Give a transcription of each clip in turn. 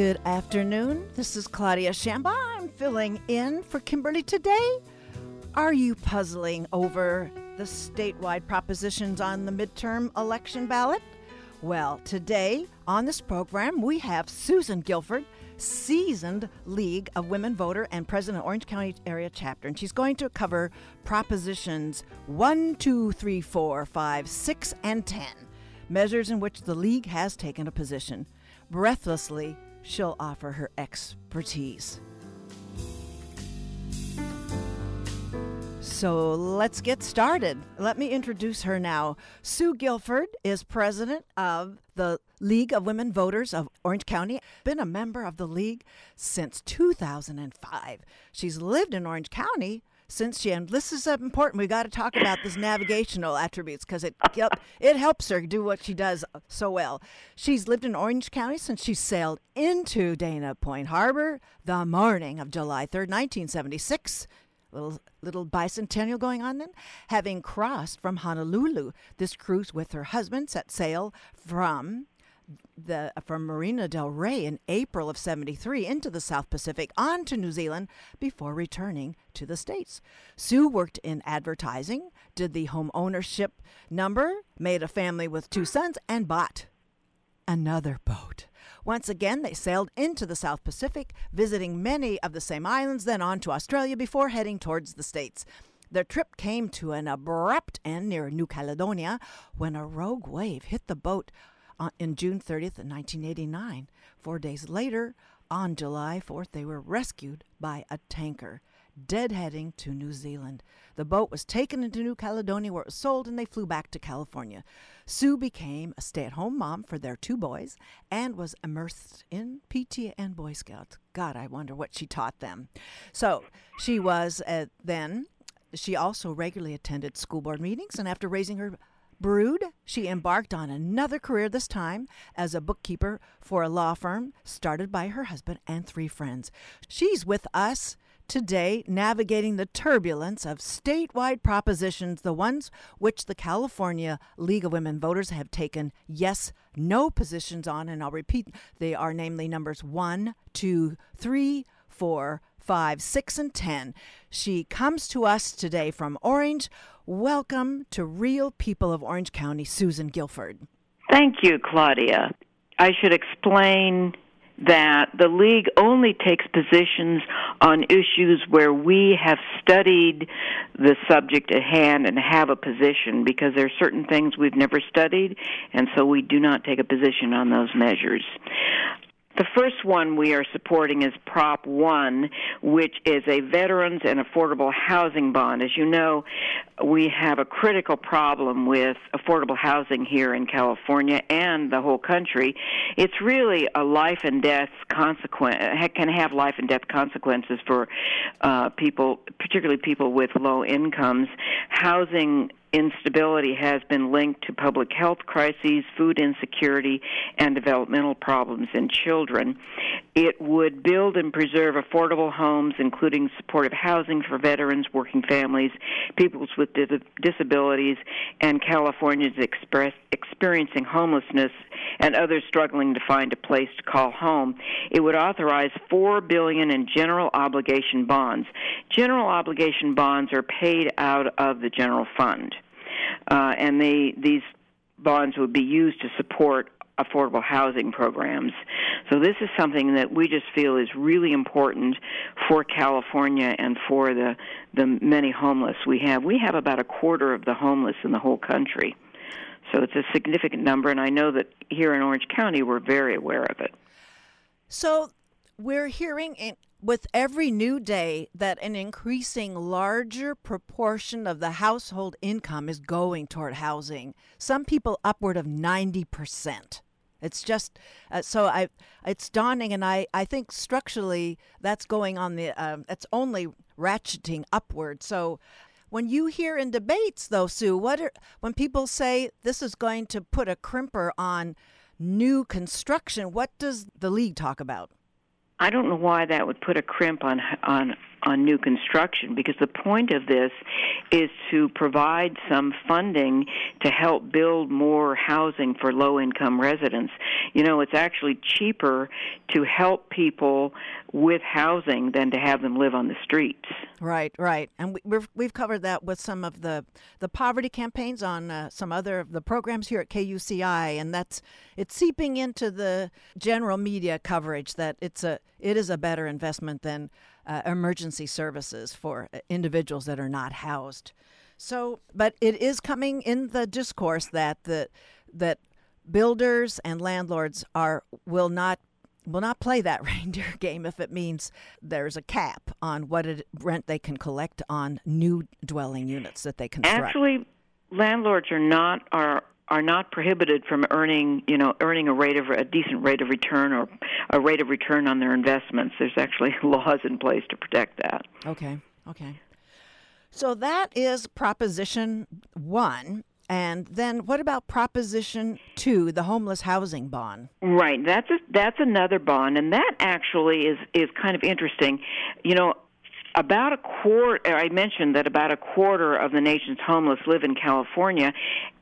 Good afternoon. This is Claudia Shambaugh. I'm filling in for Kimberly today. Are you puzzling over the statewide propositions on the midterm election ballot? Well, today on this program, we have Susan Guilford, seasoned League of Women Voter and President Orange County Area Chapter, and she's going to cover propositions 1, 2, 3, 4, 5, 6, and 10, measures in which the League has taken a position. Breathlessly, she'll offer her expertise. So let's get started. Let me introduce her now. Sue Guilford is president of the League of Women Voters of Orange County, been a member of the league since 2005. She's lived in Orange County since she and this is important. We got to talk about this navigational attributes because it yep, it helps her do what she does uh, so well. She's lived in orange county since she sailed into dana point harbor the morning of july 3rd 1976 little little bicentennial going on then. Having crossed from honolulu this cruise with her husband set sail from the from Marina del Rey in April of 73 into the South Pacific on to New Zealand before returning to the States. Sue worked in advertising, did the home ownership number, made a family with two sons, and bought another boat. Once again, they sailed into the South Pacific, visiting many of the same islands, then on to Australia before heading towards the States. Their trip came to an abrupt end near New Caledonia when a rogue wave hit the boat in June 30th, 1989. Four days later, on July 4th, they were rescued by a tanker, deadheading to New Zealand. The boat was taken into New Caledonia where it was sold and they flew back to California. Sue became a stay at home mom for their two boys and was immersed in PTA and Boy Scouts. God, I wonder what she taught them. So she was uh, then, she also regularly attended school board meetings and after raising her brood, she embarked on another career, this time as a bookkeeper for a law firm started by her husband and three friends. She's with us today navigating the turbulence of statewide propositions, the ones which the California League of Women Voters have taken yes, no positions on. And I'll repeat, they are namely numbers one, two, three, four, five, six, and ten. She comes to us today from Orange. Welcome to Real People of Orange County, Susan Guilford. Thank you, Claudia. I should explain that the League only takes positions on issues where we have studied the subject at hand and have a position because there are certain things we've never studied, and so we do not take a position on those measures. The first one we are supporting is Prop 1, which is a veterans and affordable housing bond. As you know, we have a critical problem with affordable housing here in California and the whole country. It's really a life and death consequence, can have life and death consequences for uh, people, particularly people with low incomes. Housing instability has been linked to public health crises, food insecurity, and developmental problems in children. It would build and preserve affordable homes, including supportive housing for veterans, working families, people with disabilities, and Californians express, experiencing homelessness and others struggling to find a place to call home. It would authorize four billion in general obligation bonds. General obligation bonds are paid out of the general fund uh, and they these bonds would be used to support affordable housing programs. So this is something that we just feel is really important for California and for the the many homeless we have. We have about a quarter of the homeless in the whole country. So it's a significant number and I know that here in Orange County we're very aware of it. So we're hearing in, with every new day that an increasing larger proportion of the household income is going toward housing. Some people upward of 90%. It's just uh, so I it's dawning and I I think structurally that's going on the uh, it's only ratcheting upward. So when you hear in debates though Sue, what are when people say this is going to put a crimper on new construction, what does the league talk about? I don't know why that would put a crimp on on on new construction because the point of this is to provide some funding to help build more housing for low income residents. You know, it's actually cheaper to help people with housing than to have them live on the streets. Right, right, and we, have we've covered that with some of the the poverty campaigns on uh, some other of the programs here at KUCI, and that's it's seeping into the general media coverage that it's a it is a better investment than uh, emergency services for uh, individuals that are not housed. So, but it is coming in the discourse that the that builders and landlords are will not will not play that reindeer game if it means there's a cap on what it, rent they can collect on new dwelling units that they construct. Actually, landlords are not are are not prohibited from earning, you know, earning a rate of a decent rate of return or a rate of return on their investments. There's actually laws in place to protect that. Okay. Okay. So that is proposition 1. And then what about Proposition 2, the homeless housing bond? Right, that's a, that's another bond and that actually is is kind of interesting. You know, about a quarter i mentioned that about a quarter of the nation's homeless live in california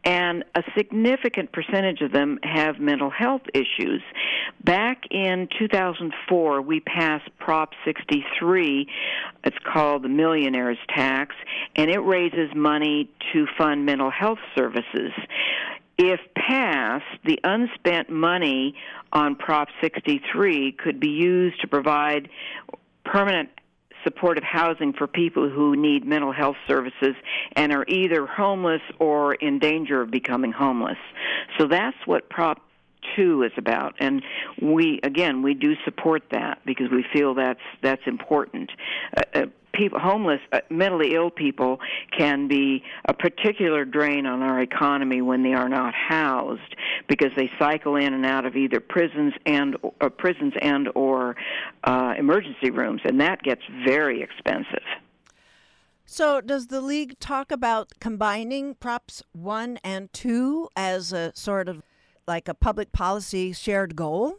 and a significant percentage of them have mental health issues. Back in 2004 we passed prop 63 it's called the millionaires tax and it raises money to fund mental health services. If passed, the unspent money on Prop 63 could be used to provide permanent supportive housing for people who need mental health services and are either homeless or in danger of becoming homeless. So that's what Prop 2 is about and we again we do support that because we feel that's that's important uh, uh, people homeless uh, mentally ill people can be a particular drain on our economy when they are not housed because they cycle in and out of either prisons and uh, prisons and or uh, emergency rooms and that gets very expensive so, does the league talk about combining props one and two as a sort of like a public policy shared goal?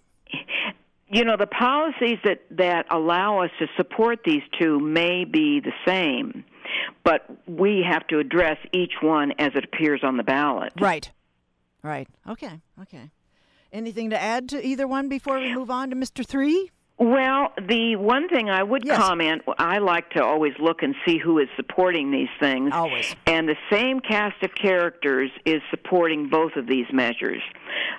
You know the policies that that allow us to support these two may be the same but we have to address each one as it appears on the ballot right right okay okay anything to add to either one before we move on to mr 3 well, the one thing I would yes. comment, I like to always look and see who is supporting these things. Always. And the same cast of characters is supporting both of these measures.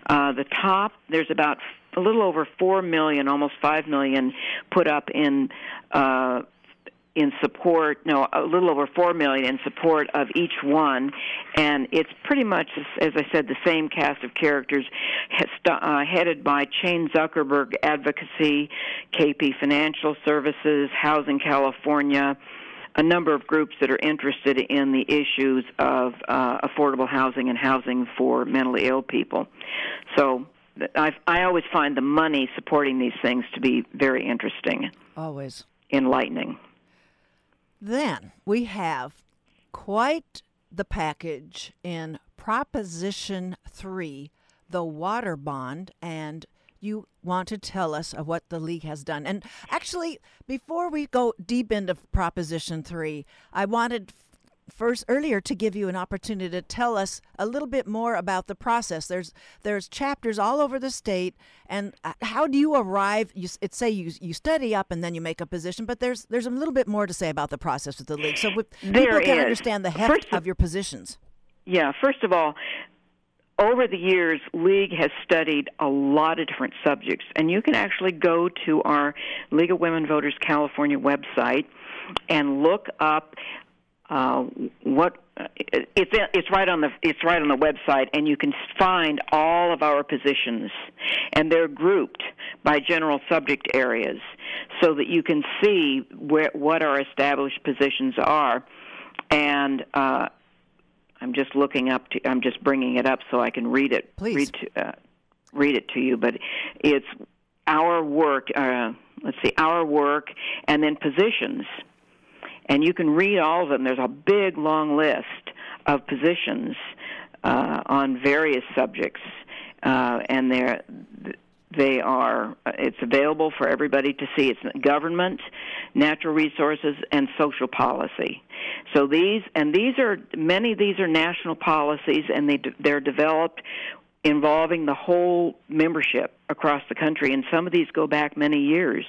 Uh, the top, there's about a little over four million, almost five million, put up in uh, in support. No, a little over four million in support of each one, and it's pretty much, as I said, the same cast of characters, uh, headed by Chan Zuckerberg Advocacy, KP Financial Services, Housing California a number of groups that are interested in the issues of uh, affordable housing and housing for mentally ill people. So I I always find the money supporting these things to be very interesting. Always enlightening. Then we have quite the package in Proposition 3, the water bond, and you want to tell us of what the league has done. And actually, before we go deep into Proposition 3, I wanted first earlier to give you an opportunity to tell us a little bit more about the process. There's there's chapters all over the state, and uh, how do you arrive? You it say you you study up and then you make a position, but there's there's a little bit more to say about the process with the league, so people can is. understand the heft of your positions. Yeah, first of all, over the years, League has studied a lot of different subjects, and you can actually go to our League of Women Voters California website and look up uh, what it's it's right on the it's right on the website, and you can find all of our positions, and they're grouped by general subject areas, so that you can see where what our established positions are, and. Uh, I'm just looking up to. I'm just bringing it up so I can read it. Please read to, uh, read it to you. But it's our work. Uh, let's see, our work, and then positions and you can read all of them. There's a big, long list of positions uh, on various subjects, uh, and they're they are it's available for everybody to see it's government natural resources, and social policy. So these and these are many these are national policies, and they they're developed involving the whole membership across the country, and some of these go back many years.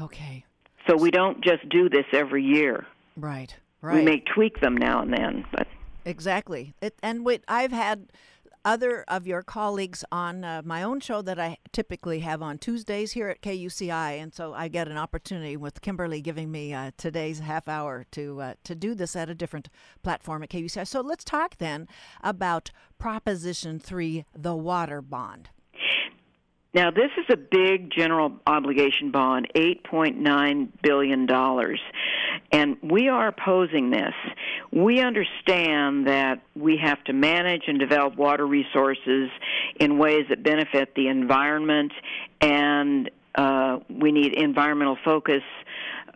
Okay. So we don't just do this every year. Right. Right. We may tweak them now and then, but exactly. It, and I've had other of your colleagues on uh, my own show that I typically have on Tuesdays here at KUCI, and so I get an opportunity with Kimberly giving me uh, today's half hour to uh, to do this at a different platform at KUCI. So let's talk then about Proposition Three, the water bond. Now, this is a big general obligation bond, $8.9 billion. And we are opposing this. We understand that we have to manage and develop water resources in ways that benefit the environment, and uh, we need environmental focus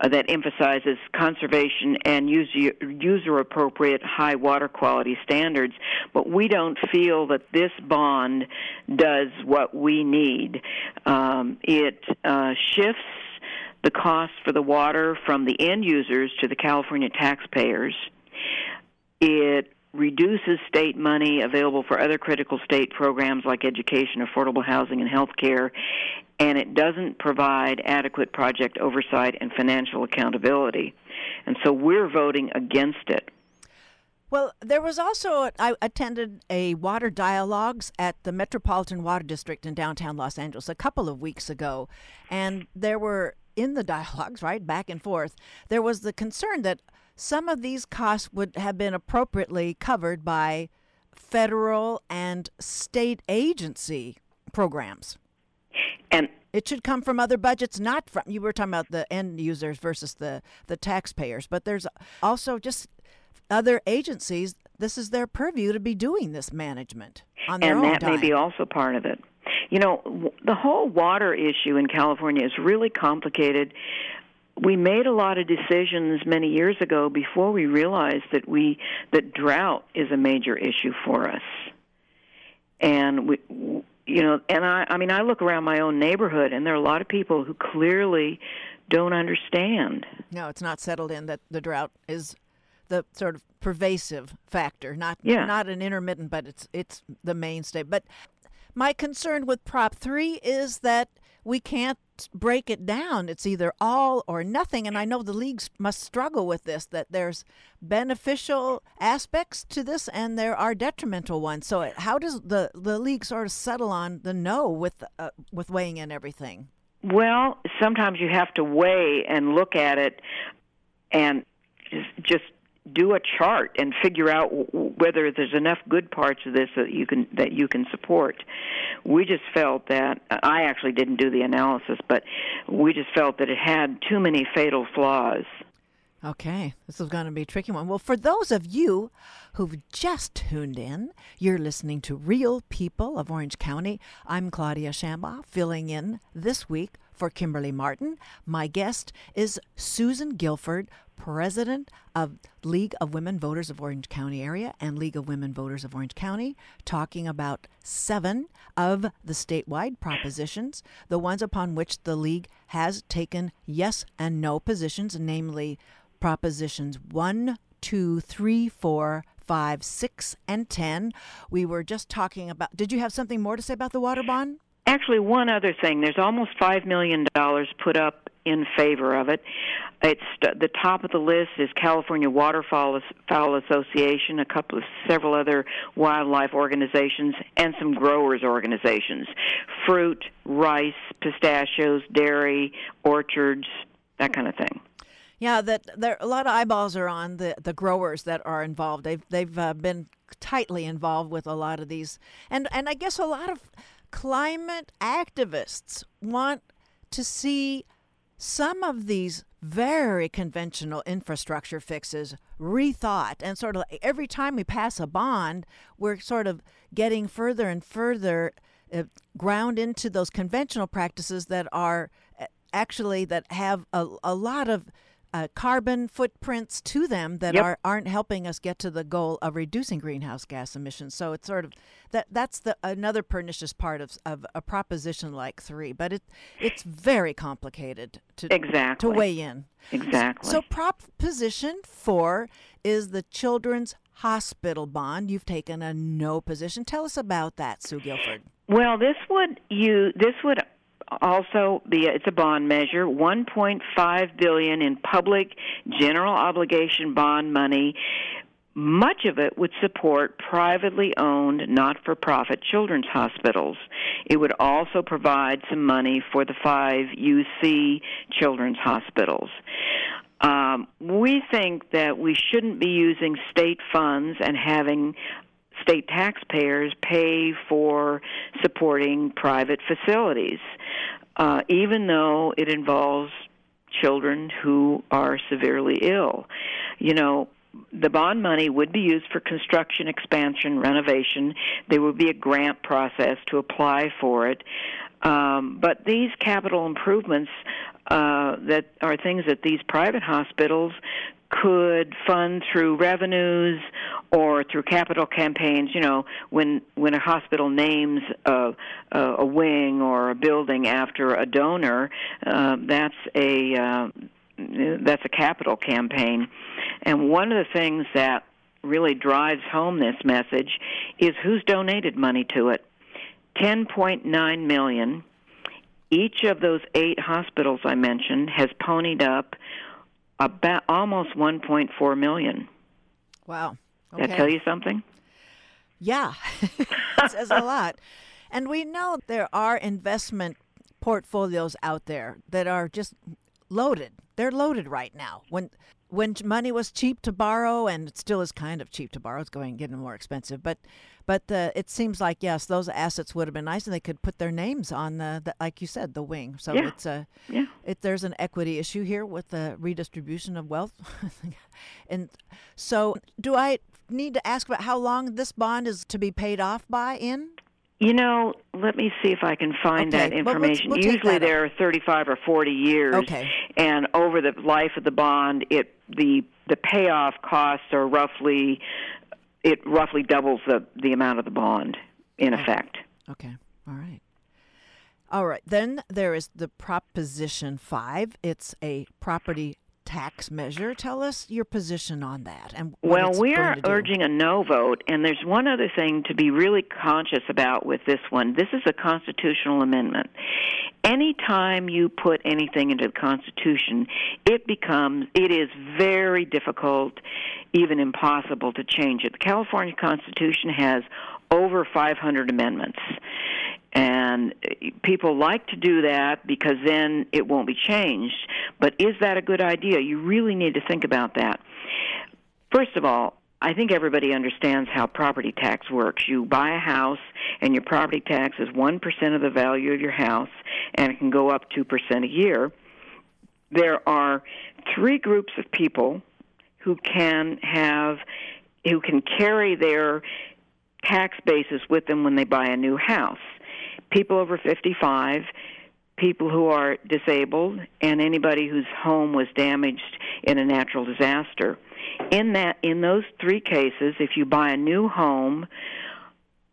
uh, that emphasizes conservation and user, user appropriate high water quality standards. But we don't feel that this bond does what we need. Um, it uh, shifts the cost for the water from the end users to the California taxpayers. It reduces state money available for other critical state programs like education, affordable housing, and health care, and it doesn't provide adequate project oversight and financial accountability. And so we're voting against it. Well, there was also, I attended a water dialogues at the Metropolitan Water District in downtown Los Angeles a couple of weeks ago. And there were, in the dialogues, right, back and forth, there was the concern that some of these costs would have been appropriately covered by federal and state agency programs. And it should come from other budgets, not from you were talking about the end users versus the the taxpayers, but there's also just other agencies. This is their purview to be doing this management on their and own that time. may be also part of it. You know, the whole water issue in California is really complicated we made a lot of decisions many years ago before we realized that we that drought is a major issue for us and we you know and i i mean i look around my own neighborhood and there are a lot of people who clearly don't understand no it's not settled in that the drought is the sort of pervasive factor not yeah. not an intermittent but it's it's the mainstay but my concern with prop 3 is that we can't break it down. It's either all or nothing. And I know the leagues must struggle with this that there's beneficial aspects to this and there are detrimental ones. So, how does the, the league sort of settle on the no with, uh, with weighing in everything? Well, sometimes you have to weigh and look at it and just do a chart and figure out whether there's enough good parts of this that you can that you can support. We just felt that I actually didn't do the analysis, but we just felt that it had too many fatal flaws. Okay, this is going to be a tricky one. Well, for those of you who've just tuned in, you're listening to Real People of Orange County. I'm Claudia Shambaugh, filling in this week for Kimberly Martin. My guest is Susan Guilford, president of League of Women Voters of Orange County area and League of Women Voters of Orange County, talking about seven of the statewide propositions, the ones upon which the League has taken yes and no positions, namely propositions one, two, three, four, five, six, and ten. We were just talking about. Did you have something more to say about the water bond? Actually, one other thing. There's almost five million dollars put up in favor of it. It's the top of the list is California Waterfowl Fowl Association, a couple of several other wildlife organizations, and some growers organizations, fruit, rice, pistachios, dairy, orchards, that kind of thing. Yeah, that there a lot of eyeballs are on the the growers that are involved. They've they've uh, been tightly involved with a lot of these, and and I guess a lot of climate activists want to see some of these very conventional infrastructure fixes rethought. And sort of every time we pass a bond we're sort of getting further and further uh, ground into those conventional practices that are uh, actually that have a, a lot of uh, carbon footprints to them that Yep. are aren't helping us get to the goal of reducing greenhouse gas emissions. So it's sort of that that's the another pernicious part of of a proposition like three. But it it's very complicated to Exactly. to weigh in. Exactly. So proposition four is the children's hospital bond. You've taken a no position. Tell us about that, Sue Guilford. Well, this would you this would also it's a bond measure 1.5 billion in public general obligation bond money. Much of it would support privately owned not-for-profit children's hospitals. It would also provide some money for the 5 UC children's hospitals. Um, we think that we shouldn't be using state funds and having state taxpayers pay for supporting private facilities, uh, even though it involves children who are severely ill. You know, the bond money would be used for construction, expansion, renovation. There would be a grant process to apply for it. Um, but these capital improvements uh, that are things that these private hospitals could fund through revenues or through capital campaigns. You know, when when a hospital names a, a, wing or a building after a donor, uh, that's a uh, that's a capital campaign. And one of the things that really drives home this message is who's donated money to it. 10.9 million. Each of those eight hospitals I mentioned has ponied up about almost 1.4 million. Wow. Does that tell you something? Yeah, it says a lot. And we know there are investment portfolios out there that are just loaded. They're loaded right now. When when money was cheap to borrow, and it still is kind of cheap to borrow, it's going getting more expensive. But but uh, it seems like yes, those assets would have been nice, and they could put their names on the, the like you said, the wing. So Yeah. it's a Yeah. it, there's an equity issue here with the redistribution of wealth. and so, do I need to ask about how long this bond is to be paid off by in? You know, let me see if I can find Okay, that well, information. we'll Usually that up. there are 35 or 40 years Okay. and over the life of the bond, it the the payoff costs are roughly it roughly doubles the the amount of the bond in effect. Okay. All right. All right. Then there is the Proposition 5. It's a property tax measure. Tell us your position on that and Well, we are urging a no vote, and there's one other thing to be really conscious about with this one. This is a constitutional amendment. Anytime you put anything into the Constitution, it becomes, it is very difficult, even impossible to change it. The California Constitution has over 500 amendments. And people like to do that because then it won't be changed. But is that a good idea? You really need to think about that. First of all, I think everybody understands how property tax works. You buy a house, and your property tax is 1% of the value of your house, and it can go up 2% a year. There are three groups of people who can have, who can carry their tax basis with them when they buy a new house. People over 55, people who are disabled, and anybody whose home was damaged in a natural disaster. In that in those three cases, if you buy a new home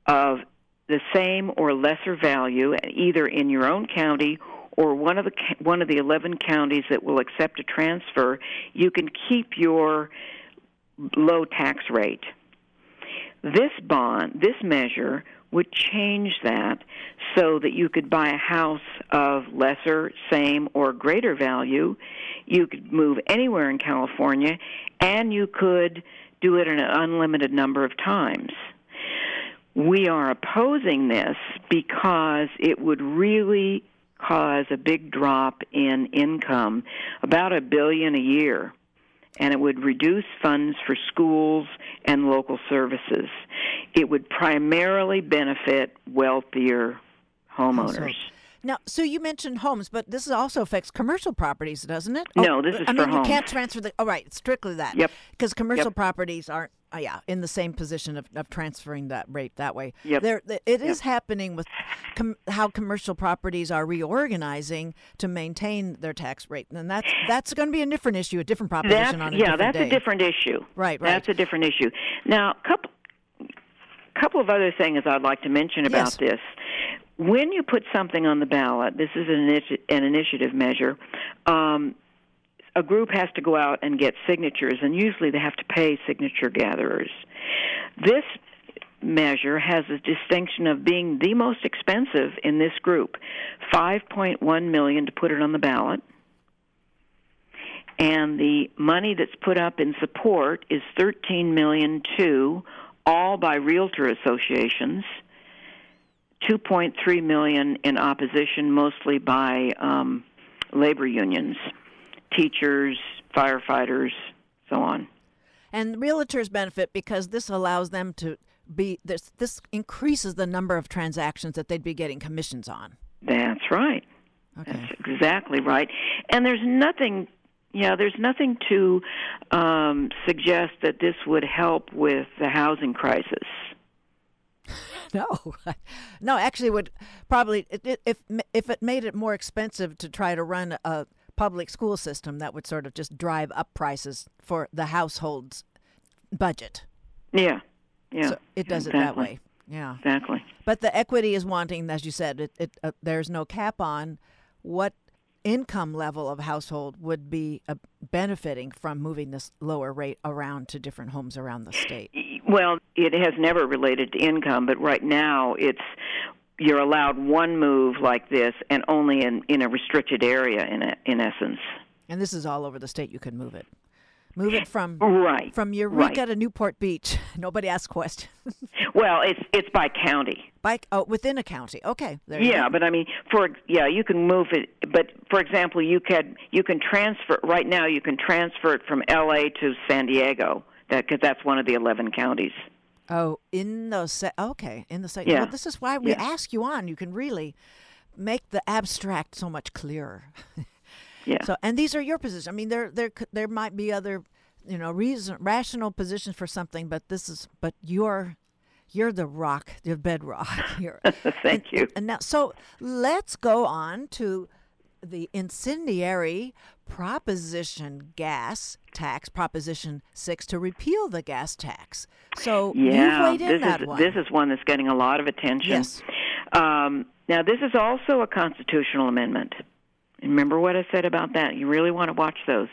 of the same or lesser value either in your own county or one of the one of the 11 counties that will accept a transfer, you can keep your low tax rate. This bond, this measure would change that so that you could buy a house of lesser, same, or greater value. You could move anywhere in California, and you could do it an unlimited number of times. We are opposing this because it would really cause a big drop in income, about a billion a year and it would reduce funds for schools and local services. It would primarily benefit wealthier homeowners. Now, so you mentioned homes, but this also affects commercial properties, doesn't it? No, oh, this is I for mean, you can't transfer the. Oh, right, strictly that. Yep. Because commercial Yep. properties aren't uh, yeah, in the same position of, of transferring that rate that way. Yep. There, th- it is Yep. happening with com- how commercial properties are reorganizing to maintain their tax rate, and that's that's going to be a different issue, a different That's proposition on a yeah, that's day. a different issue. Right, right. That's a different issue. Now, couple couple of other things I'd like to mention about Yes. this. When you put something on the ballot, this is an, initi- an initiative measure. Um, a group has to go out and get signatures, and usually they have to pay signature gatherers. This measure has a distinction of being the most expensive in this group 5.1 million to put it on the ballot and the money that's put up in support is 13 million two all by realtor associations 2.3 million in opposition mostly by um, labor unions teachers firefighters so on And realtors benefit because this allows them to be this. This increases the number of transactions that they'd be getting commissions on. that's right Okay. That's exactly right. And there's nothing, yeah, there's nothing to um, suggest that this would help with the housing crisis. No, no. Actually, it would probably if if it made it more expensive to try to run a public school system, that would sort of just drive up prices for the household's budget. Yeah, yeah. so it does it that way. Yeah. Exactly. But the equity is wanting, as you said, it, it uh, there's no cap on what income level of household would be uh, benefiting from moving this lower rate around to different homes around the state. Well, it has never related to income, but right now it's you're allowed one move like this, and only in in a restricted area. In a, in essence, And this is all over the state. You can move it. Move it from right? from Eureka Right. to Newport Beach. Nobody asks questions. Well, it's it's by county. By oh, within a county. Okay. There Yeah, go. but I mean, for yeah, you can move it. But for example, you can you can transfer right now. You can transfer it from L.A. to San Diego. That because that's one of the eleven counties. Oh, in the se- okay, in the state. Yeah. Well, this is why we Yeah. ask you on. You can really make the abstract so much clearer. Yeah. So, and these are your positions. I mean, there there there might be other, you know, reason rational positions for something, but this is but you're you're the rock, the bedrock. You're, Thank and, you. And now, so let's go on to the incendiary proposition gas tax, proposition six, to repeal the gas tax. So Yeah, you've weighed in this that is one. this is one that's getting a lot of attention. Yes. Um, now, this is also a constitutional amendment. Remember what I said about that. You really want to watch those.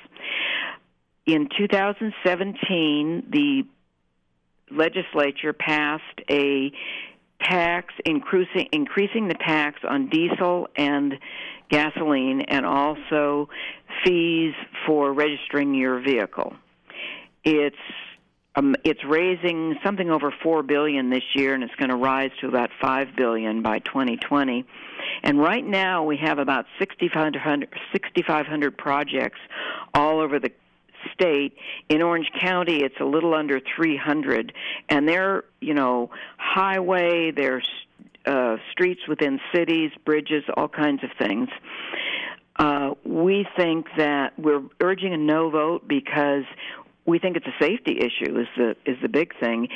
In 2017, the legislature passed a tax increasing increasing the tax on diesel and gasoline and also fees for registering your vehicle. It's um, it's raising something over four billion this year, and it's going to rise to about five billion by 2020. And right now, we have about 6,500 6,500 projects all over the state. In Orange County, it's a little under 300, and they're you know highway, they're uh, streets within cities, bridges, all kinds of things. Uh, we think that we're urging a no vote because we think it's a safety issue is the is the big thing.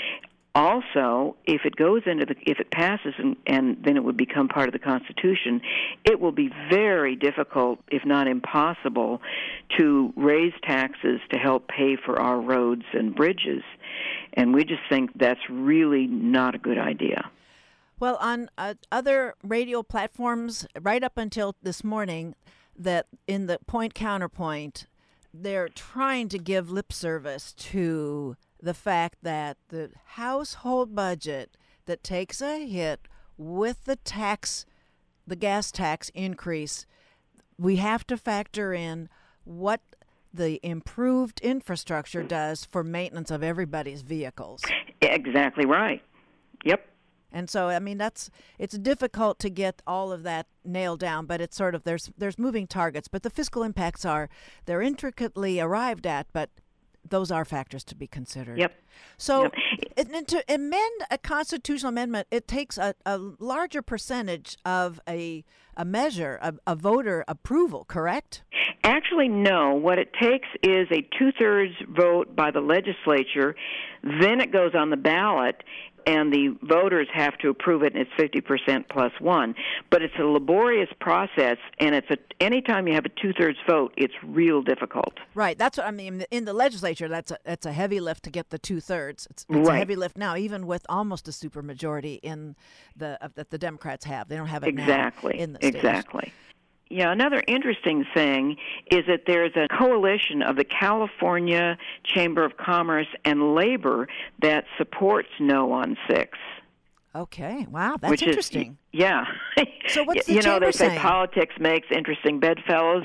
Also, if it goes into the if it passes and, and then it would become part of the Constitution, it will be very difficult, if not impossible, to raise taxes to help pay for our roads and bridges. And we just think that's really not a good idea. Well, on uh, other radio platforms, right up until this morning, that in the point counterpoint, they're trying to give lip service to the fact that the household budget that takes a hit with the tax, the gas tax increase, we have to factor in what the improved infrastructure does for maintenance of everybody's vehicles. Exactly right. Yep. And so, I mean, that's it's difficult to get all of that nailed down, but it's sort of there's there's moving targets, but the fiscal impacts are they're intricately arrived at, but those are factors to be considered. Yep. So, Yep. to amend a constitutional amendment, it takes a, a larger percentage of a a measure, a, a voter approval, correct? Actually, no. What it takes is a two thirds vote by the legislature, then it goes on the ballot, and the voters have to approve it and it's 50% plus 1 but it's a laborious process and it's a anytime you have a two-thirds vote it's real difficult. Right that's what i mean in the legislature that's a that's a heavy lift to get the two-thirds. It's, it's right. a heavy lift now even with almost a supermajority in the uh, that the democrats have. They don't have it exactly. in the exactly yeah, another interesting thing is that there's a coalition of the California Chamber of Commerce and Labor that supports no on six. Okay, wow, that's which interesting. Is, yeah. So what's the you know they saying? say politics makes interesting bedfellows.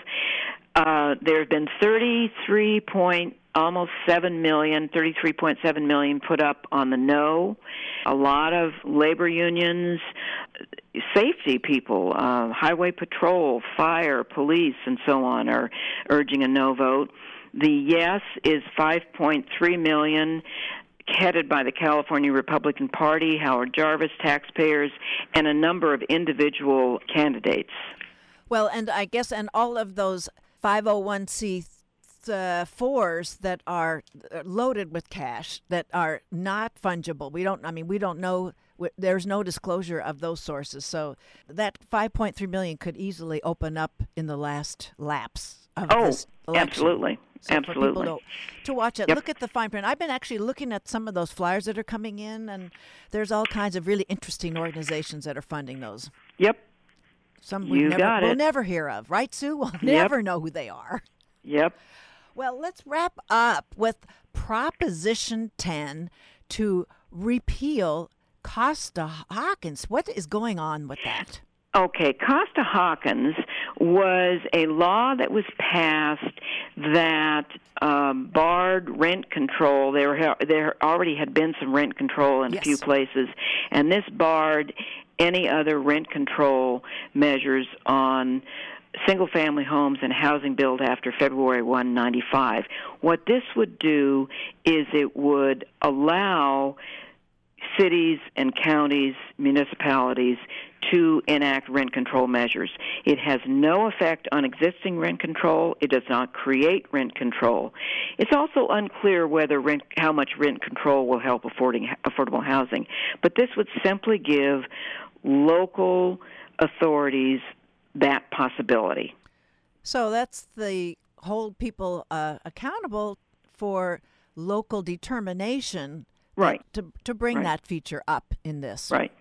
Uh, there have been 33 point almost 7 million, 33.7 million put up on the no. A lot of labor unions, safety people, uh, highway patrol, fire, police, and so on are urging a no vote. The yes is 5.3 million headed by the California Republican Party, Howard Jarvis, taxpayers, and a number of individual candidates. Well, and I guess, and all of those 501c uh, fours that are uh, loaded with cash that are not fungible. We don't. I mean, we don't know. There's no disclosure of those sources. So that 5.3 million could easily open up in the last lapse of oh, this election. absolutely. So Absolutely. To, to, watch it, yep. look at the fine print. I've been actually looking at some of those flyers that are coming in, and there's all kinds of really interesting organizations that are funding those. Yep. Some we you never, we'll never hear of, right, Sue? We'll Yep. never know who they are. Yep. Well, let's wrap up with Proposition 10 to repeal Costa Hawkins. What is going on with that? Okay, Costa Hawkins was a law that was passed that um, barred rent control. There, were, there already had been some rent control in Yes. a few places, and this barred any other rent control measures on single family homes and housing built after February 1, 95. What this would do is it would allow cities and counties, municipalities to enact rent control measures. It has no effect on existing rent control. It does not create rent control. It's also unclear whether rent, how much rent control will help affording, affordable housing. But this would simply give local authorities that possibility. So that's the hold people uh, accountable for local determination Right. to, to bring Right. that feature up in this. Right.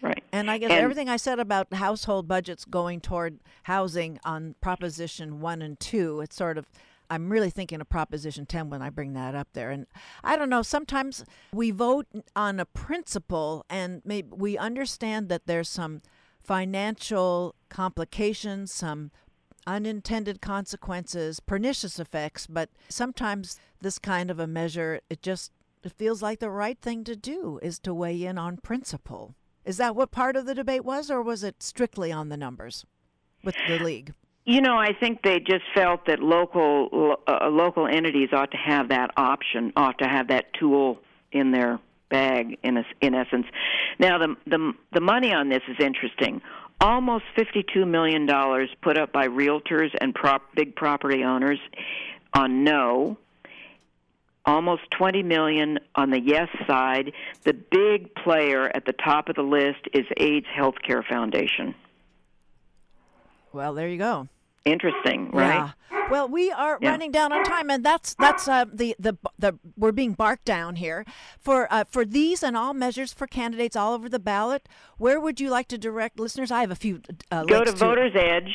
Right. And I guess And- everything I said about household budgets going toward housing on Proposition 1 and 2, it's sort of, I'm really thinking of Proposition 10 when I bring that up there. And I don't know, sometimes we vote on a principle and maybe we understand that there's some financial complications, some unintended consequences, pernicious effects, but sometimes this kind of a measure, it just it feels like the right thing to do is to weigh in on principle. Is that what part of the debate was, or was it strictly on the numbers with the league? You know, I think they just felt that local uh, local entities ought to have that option, ought to have that tool in their bag. In a, in essence, now the the the money on this is interesting. Almost fifty-two million dollars put up by realtors and prop, big property owners on no. Almost 20 million on the yes side. The big player at the top of the list is AIDS Healthcare Foundation. Well, there you go. Interesting, right? Yeah. Well, we are Yeah. running down on time, and that's that's uh, the, the the we're being barked down here for uh, for these and all measures for candidates all over the ballot. Where would you like to direct listeners? I have a few. Uh, Go to Voters Edge,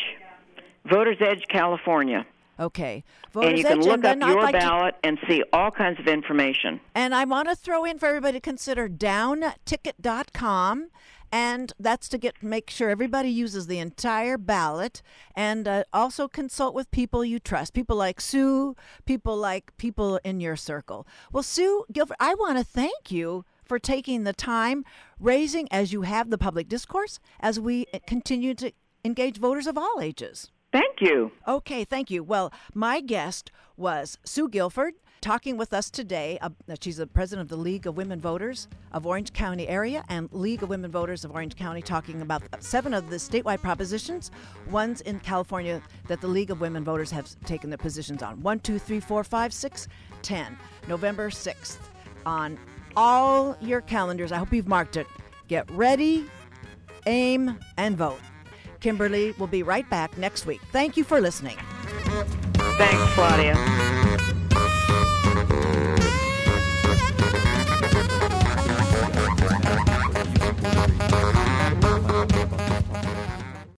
Voters Edge, California, Okay, Voters and you can Edge, look up your like to ballot and see all kinds of information. And I want to throw in for everybody to consider downticket.com. And that's to get make sure everybody uses the entire ballot, and uh, also consult with people you trust, people like Sue, people like people in your circle. Well, Sue Guilford, I want to thank you for taking the time, raising as you have the public discourse as we continue to engage voters of all ages. Thank you. Okay, thank you. Well, my guest was Sue Guilford talking with us today. Uh, she's the president of the League of Women Voters of Orange County area and League of Women Voters of Orange County, talking about seven of the statewide propositions. Ones in California that the League of Women Voters have taken their positions on. One, two, three, four, five, six, ten. November sixth on all your calendars. I hope you've marked it. Get ready, aim, and vote. Kimberly will be right back next week. Thank you for listening. Thanks, Claudia.